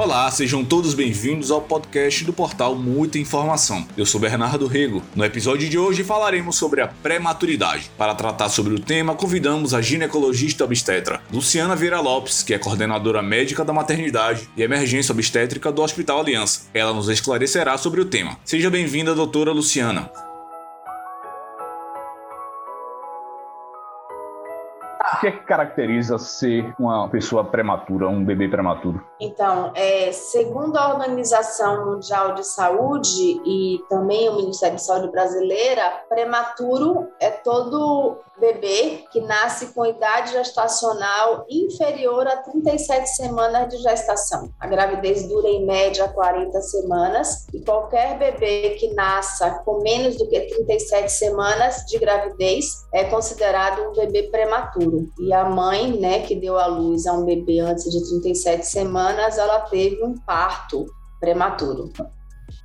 Olá, sejam todos bem-vindos ao podcast do portal Muita Informação. Eu sou Bernardo Rego. No episódio de hoje falaremos sobre a prematuridade. Para tratar sobre o tema, convidamos a ginecologista obstetra Luciana Vieira Lopes, que é coordenadora médica da maternidade e emergência obstétrica do Hospital Aliança. Ela nos esclarecerá sobre o tema. Seja bem-vinda, doutora Luciana. Que, é que caracteriza ser uma pessoa prematura, um bebê prematuro? Então, é, segundo a Organização Mundial de Saúde e também o Ministério de Saúde brasileira, prematuro é todo bebê que nasce com idade gestacional inferior a 37 semanas de gestação. A gravidez dura em média 40 semanas e qualquer bebê que nasça com menos do que 37 semanas de gravidez é considerado um bebê prematuro. E a mãe, né, que deu à luz a um bebê antes de 37 semanas, ela teve um parto prematuro.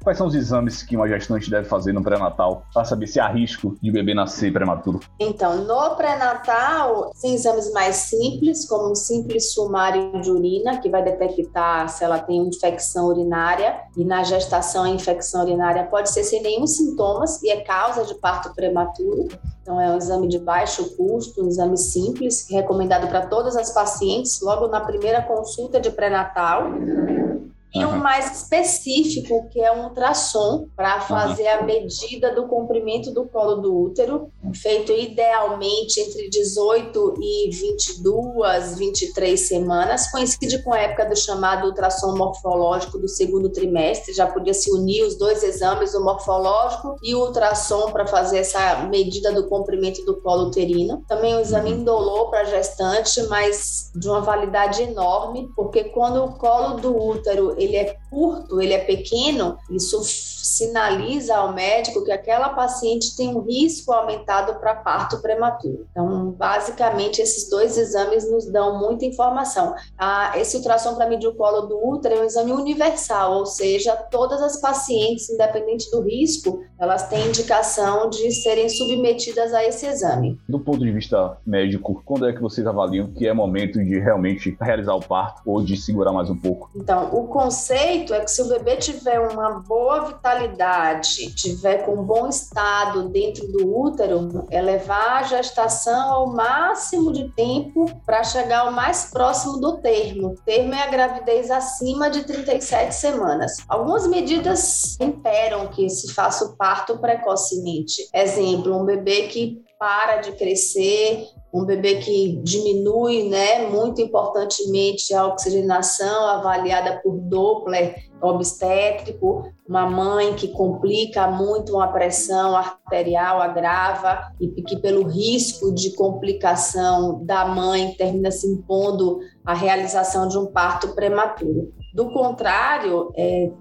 Quais são os exames que uma gestante deve fazer no pré-natal para saber se há risco de bebê nascer prematuro? Então, no pré-natal, tem exames mais simples, como um simples sumário de urina, que vai detectar se ela tem infecção urinária, e na gestação a infecção urinária pode ser sem nenhum sintomas e é causa de parto prematuro. Então, é um exame de baixo custo, um exame simples, recomendado para todas as pacientes logo na primeira consulta de pré-natal e um mais específico, que é um ultrassom, para fazer a medida do comprimento do colo do útero, feito idealmente entre 18 e 22, 23 semanas. Coincide com a época do chamado ultrassom morfológico do segundo trimestre, já podia se unir os dois exames, o morfológico e o ultrassom, para fazer essa medida do comprimento do colo uterino. Também o exame uhum. indolor para gestante, mas de uma validade enorme, porque quando o colo do útero ele é curto, ele é pequeno, isso sinaliza ao médico que aquela paciente tem um risco aumentado para parto prematuro. Então, basicamente, esses dois exames nos dão muita informação. Ah, esse ultrassom para medir o colo do útero é um exame universal, ou seja, todas as pacientes, independente do risco, elas têm indicação de serem submetidas a esse exame. Do ponto de vista médico, quando é que vocês avaliam que é momento de realmente realizar o parto ou de segurar mais um pouco? Então, o conceito é que se o bebê tiver uma boa vitalidade, tiver com bom estado dentro do útero, é levar a gestação ao máximo de tempo para chegar ao mais próximo do termo. O termo é a gravidez acima de 37 semanas. Algumas medidas imperam que se faça o parto precocemente. Exemplo, um bebê que para de crescer, um bebê que diminui, né, muito importantemente a oxigenação avaliada por Doppler obstétrico, uma mãe que complica muito uma pressão arterial, agrava e que pelo risco de complicação da mãe termina se impondo a realização de um parto prematuro. Do contrário, é,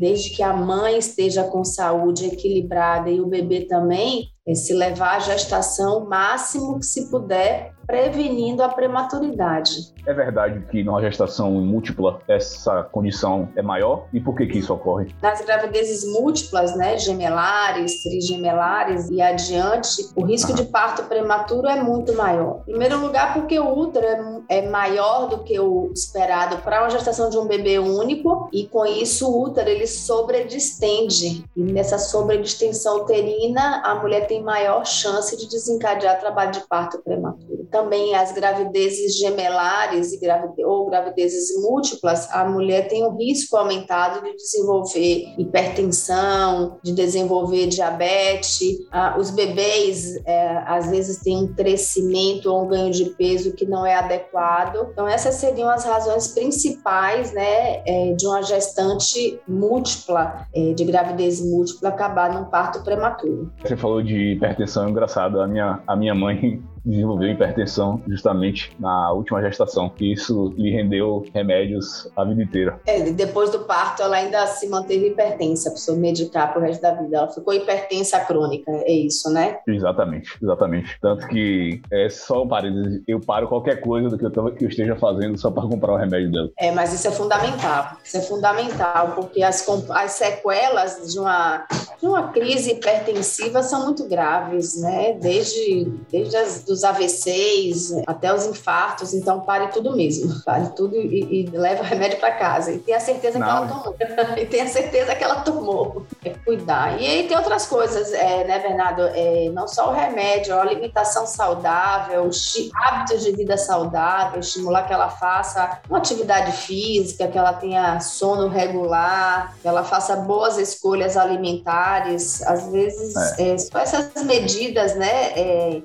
desde que a mãe esteja com saúde equilibrada e o bebê também, se levar a gestação o máximo que se puder prevenindo a prematuridade. É verdade que numa gestação múltipla essa condição é maior? E por que que isso ocorre? Nas gravidezes múltiplas, né, gemelares, trigemelares e adiante, o risco de parto prematuro é muito maior. Em primeiro lugar, porque o útero é, é maior do que o esperado para uma gestação de um bebê único e com isso o útero ele sobredistende. E nessa sobredistensão uterina, a mulher tem maior chance de desencadear trabalho de parto prematuro. Também as gravidezes gemelares e gravide ou gravidezes múltiplas, a mulher tem um risco aumentado de desenvolver hipertensão, de desenvolver diabetes. Ah, os bebês, é, às vezes, têm um crescimento ou um ganho de peso que não é adequado. Então, essas seriam as razões principais né, é, de uma gestante múltipla, é, de gravidez múltipla, acabar num parto prematuro. Você falou de hipertensão, é engraçado. A minha, a minha mãe desenvolveu hipertensão justamente na última gestação, e isso lhe rendeu remédios a vida inteira. É, depois do parto ela ainda se manteve hipertensa, precisou medicar pro resto da vida. Ela ficou hipertensa crônica, é isso, né? Exatamente, exatamente. Tanto que é só um parênteses, eu paro qualquer coisa do que eu, tô, que eu esteja fazendo só para comprar o remédio dela. É, mas isso é fundamental. Isso é fundamental, porque as, as sequelas de uma, de uma crise hipertensiva são muito graves, né? Desde, desde as, dos AVCs até os infartos, então pare tudo mesmo, pare tudo e, e leva o remédio para casa e tenha certeza Não. que ela tomou, e tenha certeza que ela tomou, é cuidar. E aí tem outras coisas, é, né, Bernardo? É, não só o remédio, a alimentação saudável, hábitos de vida saudável, estimular que ela faça uma atividade física, que ela tenha sono regular, que ela faça boas escolhas alimentares. Às vezes, é. É, só essas medidas, né, é,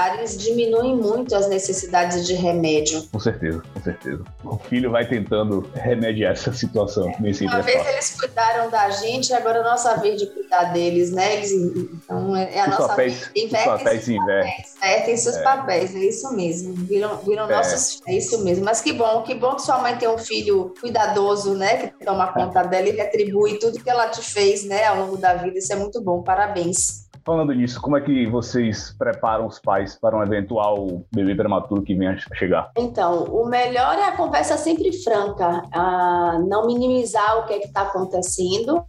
auxiliares diminuem muito as necessidades de remédio. Com certeza, com certeza. O filho vai tentando remediar essa situação. Nesse Uma vez eles cuidaram da gente, agora é a nossa vez de cuidar deles, né? Eles, então é a os nossa papéis, vez. Invertem os papéis, invertem seus é. papéis, é isso mesmo. Viram, viram é. nossos. É isso mesmo. Mas que bom, que bom que sua mãe tem um filho cuidadoso, né? Que toma conta dela e retribui tudo que ela te fez, né? Ao longo da vida. Isso é muito bom. Parabéns. Falando nisso, como é que vocês preparam os pais para um eventual bebê prematuro que venha chegar? Então, o melhor é a conversa sempre franca, não minimizar o que é que está acontecendo,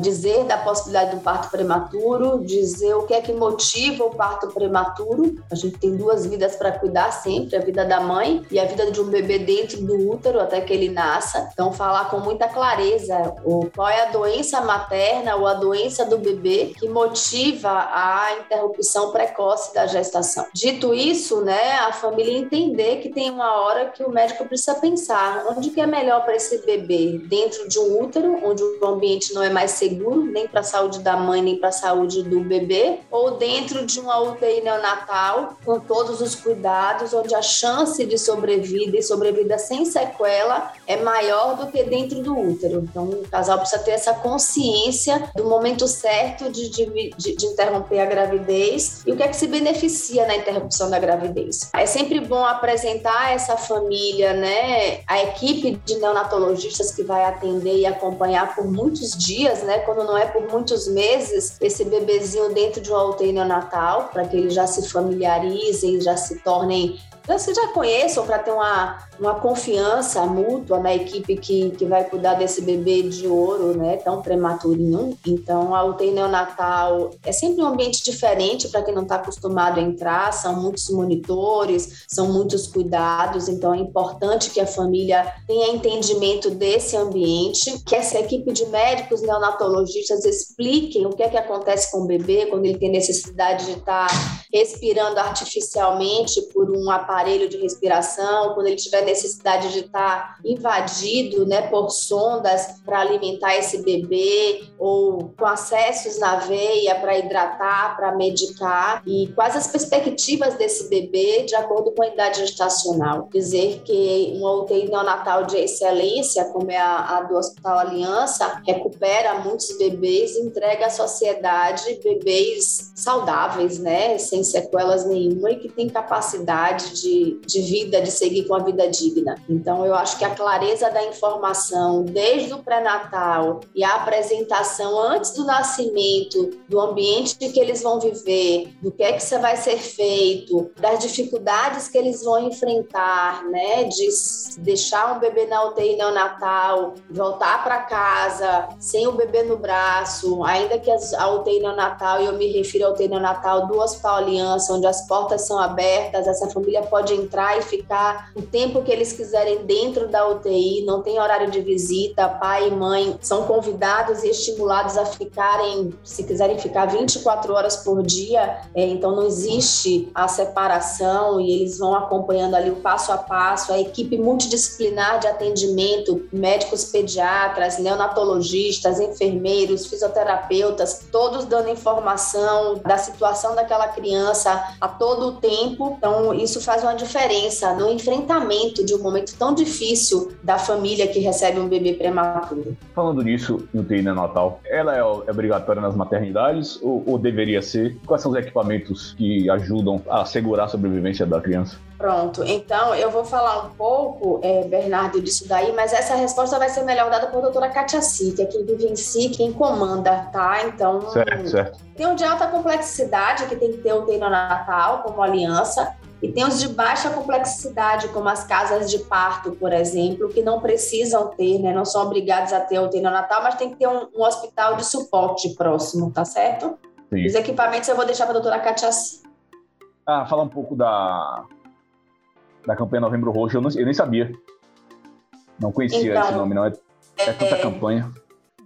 dizer da possibilidade de um parto prematuro, dizer o que é que motiva o parto prematuro. A gente tem duas vidas para cuidar sempre, a vida da mãe e a vida de um bebê dentro do útero até que ele nasça. Então, falar com muita clareza qual é a doença materna ou a doença do bebê que motiva a interrupção precoce da gestação. Dito isso, né, a família entender que tem uma hora que o médico precisa pensar onde que é melhor para esse bebê, dentro de um útero, onde o ambiente não é mais seguro nem para a saúde da mãe nem para a saúde do bebê, ou dentro de uma UTI neonatal com todos os cuidados, onde a chance de sobrevida e sobrevida sem sequela é maior do que dentro do útero. Então, o casal precisa ter essa consciência do momento certo de, de, de, de interromper a gravidez e o que é que se beneficia na interrupção da gravidez. É sempre bom apresentar essa família, né, a equipe de neonatologistas que vai atender e acompanhar por muitos dias, né, quando não é por muitos meses, esse bebezinho dentro de uma UTI neonatal, para que eles já se familiarizem, já se tornem vocês já conheçam para ter uma, uma confiança mútua na equipe que, que vai cuidar desse bebê de ouro, né, tão prematurinho. Então, a UTI neonatal é sempre um ambiente diferente para quem não está acostumado a entrar, são muitos monitores, são muitos cuidados, então é importante que a família tenha entendimento desse ambiente, que essa equipe de médicos neonatologistas expliquem o que é que acontece com o bebê quando ele tem necessidade de estar tá respirando artificialmente por um aparelho de respiração, quando ele tiver necessidade de estar invadido né, por sondas para alimentar esse bebê, ou com acessos na veia para hidratar, para medicar, e quais as perspectivas desse bebê de acordo com a idade gestacional. Dizer que uma UTI neonatal de excelência, como é a, a do Hospital Aliança, recupera muitos bebês e entrega à sociedade bebês saudáveis, né, sem sequelas nenhuma e que têm capacidade de de, vida, de seguir com a vida digna. Então, eu acho que a clareza da informação, desde o pré-natal e a apresentação antes do nascimento, do ambiente que eles vão viver, do que é que vai ser feito, das dificuldades que eles vão enfrentar, né, de deixar um bebê na UTI neonatal, voltar para casa sem o bebê no braço, ainda que a UTI neonatal, e eu me refiro à UTI neonatal do Hospital Aliança, onde as portas são abertas, essa família pode entrar e ficar o tempo que eles quiserem dentro da UTI, não tem horário de visita, pai e mãe são convidados e estimulados a ficarem, se quiserem ficar 24 horas por dia, é, então não existe a separação e eles vão acompanhando ali o passo a passo, a equipe multidisciplinar de atendimento, médicos pediatras, neonatologistas, enfermeiros, fisioterapeutas, todos dando informação da situação daquela criança a todo o tempo, então isso faz uma diferença no enfrentamento de um momento tão difícil da família que recebe um bebê prematuro. Falando nisso, UTI neonatal, ela é obrigatória nas maternidades ou, ou deveria ser? Quais são os equipamentos que ajudam a assegurar a sobrevivência da criança? Pronto, então eu vou falar um pouco, é, Bernardo, disso daí, mas essa resposta vai ser melhor dada por doutora Katia Si, que é quem vive em si, quem comanda, tá? Então, certo, certo. tem um de alta complexidade, que tem que ter o neonatal como aliança, e tem os de baixa complexidade, como as casas de parto, por exemplo, que não precisam ter, né? Não são obrigados a ter o neonatal, mas tem que ter um, um hospital de suporte próximo, tá certo? Sim. Os equipamentos eu vou deixar para a doutora Katia Ah, falar um pouco da, da campanha Novembro Roxo, eu, não, eu nem sabia. Não conhecia então, esse nome, não. É, é tanta é, campanha.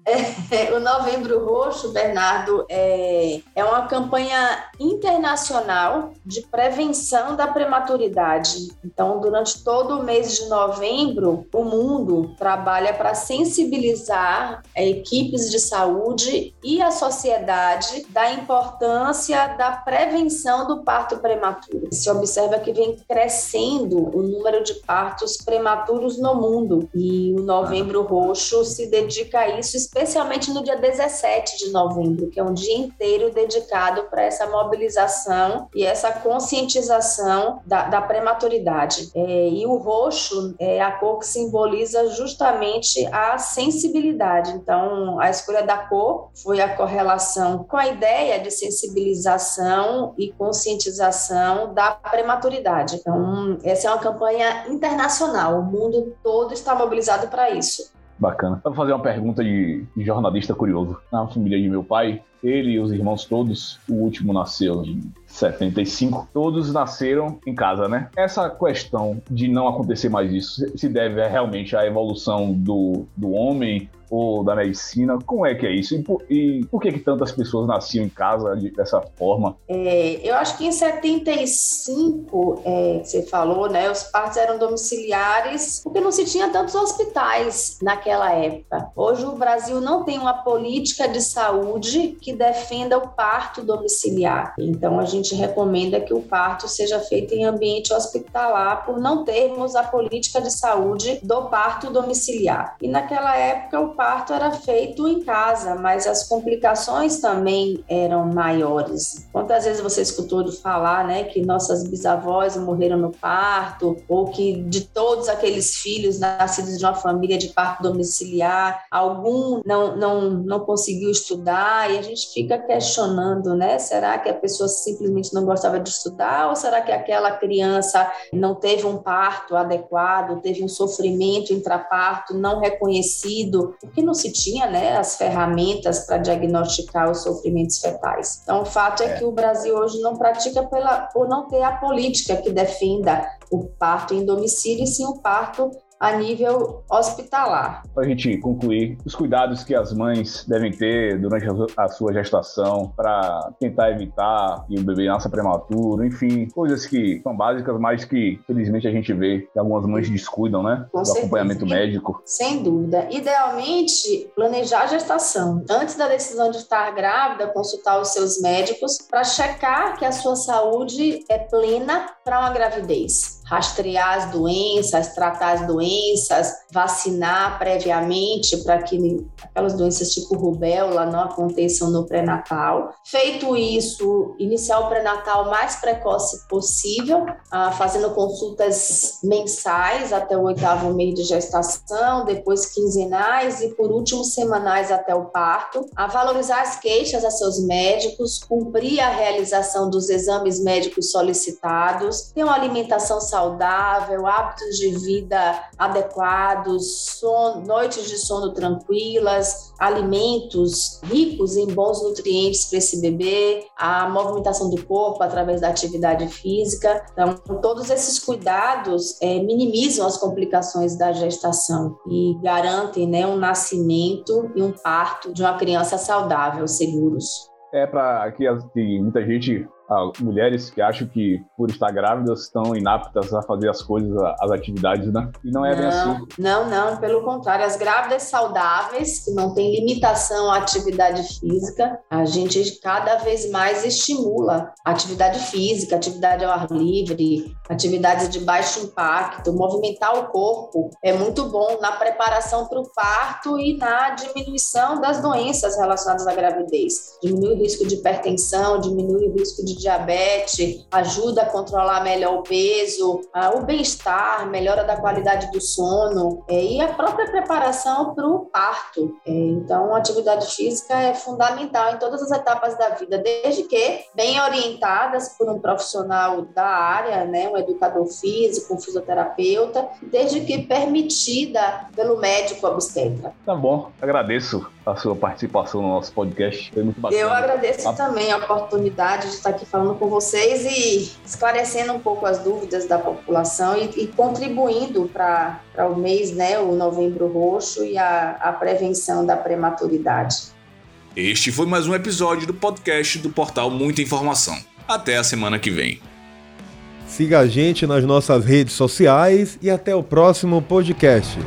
É, o Novembro Roxo, Bernardo, é, é uma campanha internacional de prevenção da prematuridade. Então, durante todo o mês de novembro, o mundo trabalha para sensibilizar equipes de saúde e a sociedade da importância da prevenção do parto prematuro. Se observa que vem crescendo o número de partos prematuros no mundo e o Novembro Roxo se dedica a isso especialmente no dia 17 de novembro, que é um dia inteiro dedicado para essa mobilização e essa conscientização da, da prematuridade. É, e o roxo é a cor que simboliza justamente a sensibilidade. Então, a escolha da cor foi a correlação com a ideia de sensibilização e conscientização da prematuridade. Então, essa é uma campanha internacional, o mundo todo está mobilizado para isso. Bacana. Vou fazer uma pergunta de jornalista curioso. Na família de meu pai, ele e os irmãos todos, o último nasceu em 75, todos nasceram em casa, né? Essa questão de não acontecer mais isso se deve realmente à evolução do, do homem ou da medicina? Como é que é isso? E por, e por que, que tantas pessoas nasciam em casa de, dessa forma? É, eu acho que em 75, é, você falou, né? Os partos eram domiciliares porque não se tinha tantos hospitais naquela época. Hoje o Brasil não tem uma política de saúde que defenda o parto domiciliar. Então a gente recomenda que o parto seja feito em ambiente hospitalar por não termos a política de saúde do parto domiciliar. E naquela época o parto era feito em casa, mas as complicações também eram maiores. Quantas vezes você escutou falar, né, que nossas bisavós morreram no parto, ou que de todos aqueles filhos nascidos de uma família de parto domiciliar, algum não, não, não conseguiu estudar, e a gente fica questionando, né, será que a pessoa simplesmente não gostava de estudar, ou será que aquela criança não teve um parto adequado, teve um sofrimento intraparto não reconhecido, porque não se tinha né, as ferramentas para diagnosticar os sofrimentos fetais. Então, o fato é, é, que o Brasil hoje não pratica pela, por não ter a política que defenda o parto em domicílio, e sim o parto a nível hospitalar. Para a gente concluir, os cuidados que as mães devem ter durante a sua gestação para tentar evitar que o bebê nasça prematuro, enfim, coisas que são básicas, mas que felizmente a gente vê que algumas mães descuidam, né? Com do certeza. acompanhamento médico. Sem dúvida. Idealmente, planejar a gestação. Antes da decisão de estar grávida, consultar os seus médicos para checar que a sua saúde é plena para uma gravidez rastrear as doenças, tratar as doenças, vacinar previamente para que aquelas doenças tipo rubéola não aconteçam no pré-natal. Feito isso, iniciar o pré-natal mais precoce possível, ah, fazendo consultas mensais até o oitavo mês de gestação, depois quinzenais e por último semanais até o parto. A valorizar as queixas a seus médicos, cumprir a realização dos exames médicos solicitados, ter uma alimentação saudável hábitos de vida adequados, noites de sono tranquilas, alimentos ricos em bons nutrientes para esse bebê, a movimentação do corpo através da atividade física. Então, todos esses cuidados é, minimizam as complicações da gestação e garantem né, um nascimento e um parto de uma criança saudável, seguros. É para que muita gente mulheres que acham que por estar grávidas estão inaptas a fazer as coisas, as atividades, né? E não é não, bem assim. Não, não, pelo contrário, as grávidas saudáveis, que não têm limitação à atividade física, a gente cada vez mais estimula atividade física, atividade ao ar livre, atividades de baixo impacto, movimentar o corpo é muito bom na preparação para o parto e na diminuição das doenças relacionadas à gravidez. Diminui o risco de hipertensão, diminui o risco de diabetes, ajuda a controlar melhor o peso, o bem-estar, melhora da qualidade do sono é, e a própria preparação para o parto. É, então, a atividade física é fundamental em todas as etapas da vida, desde que bem orientadas por um profissional da área, né, um educador físico, um fisioterapeuta, desde que permitida pelo médico obstetra. Tá bom, agradeço a sua participação no nosso podcast. Foi muito bacana. Eu agradeço a... também a oportunidade de estar aqui falando com vocês e esclarecendo um pouco as dúvidas da população e, e contribuindo para o mês, né, o Novembro Roxo e a, a prevenção da prematuridade. Este foi mais um episódio do podcast do portal Muita Informação. Até a semana que vem. Siga a gente nas nossas redes sociais e até o próximo podcast.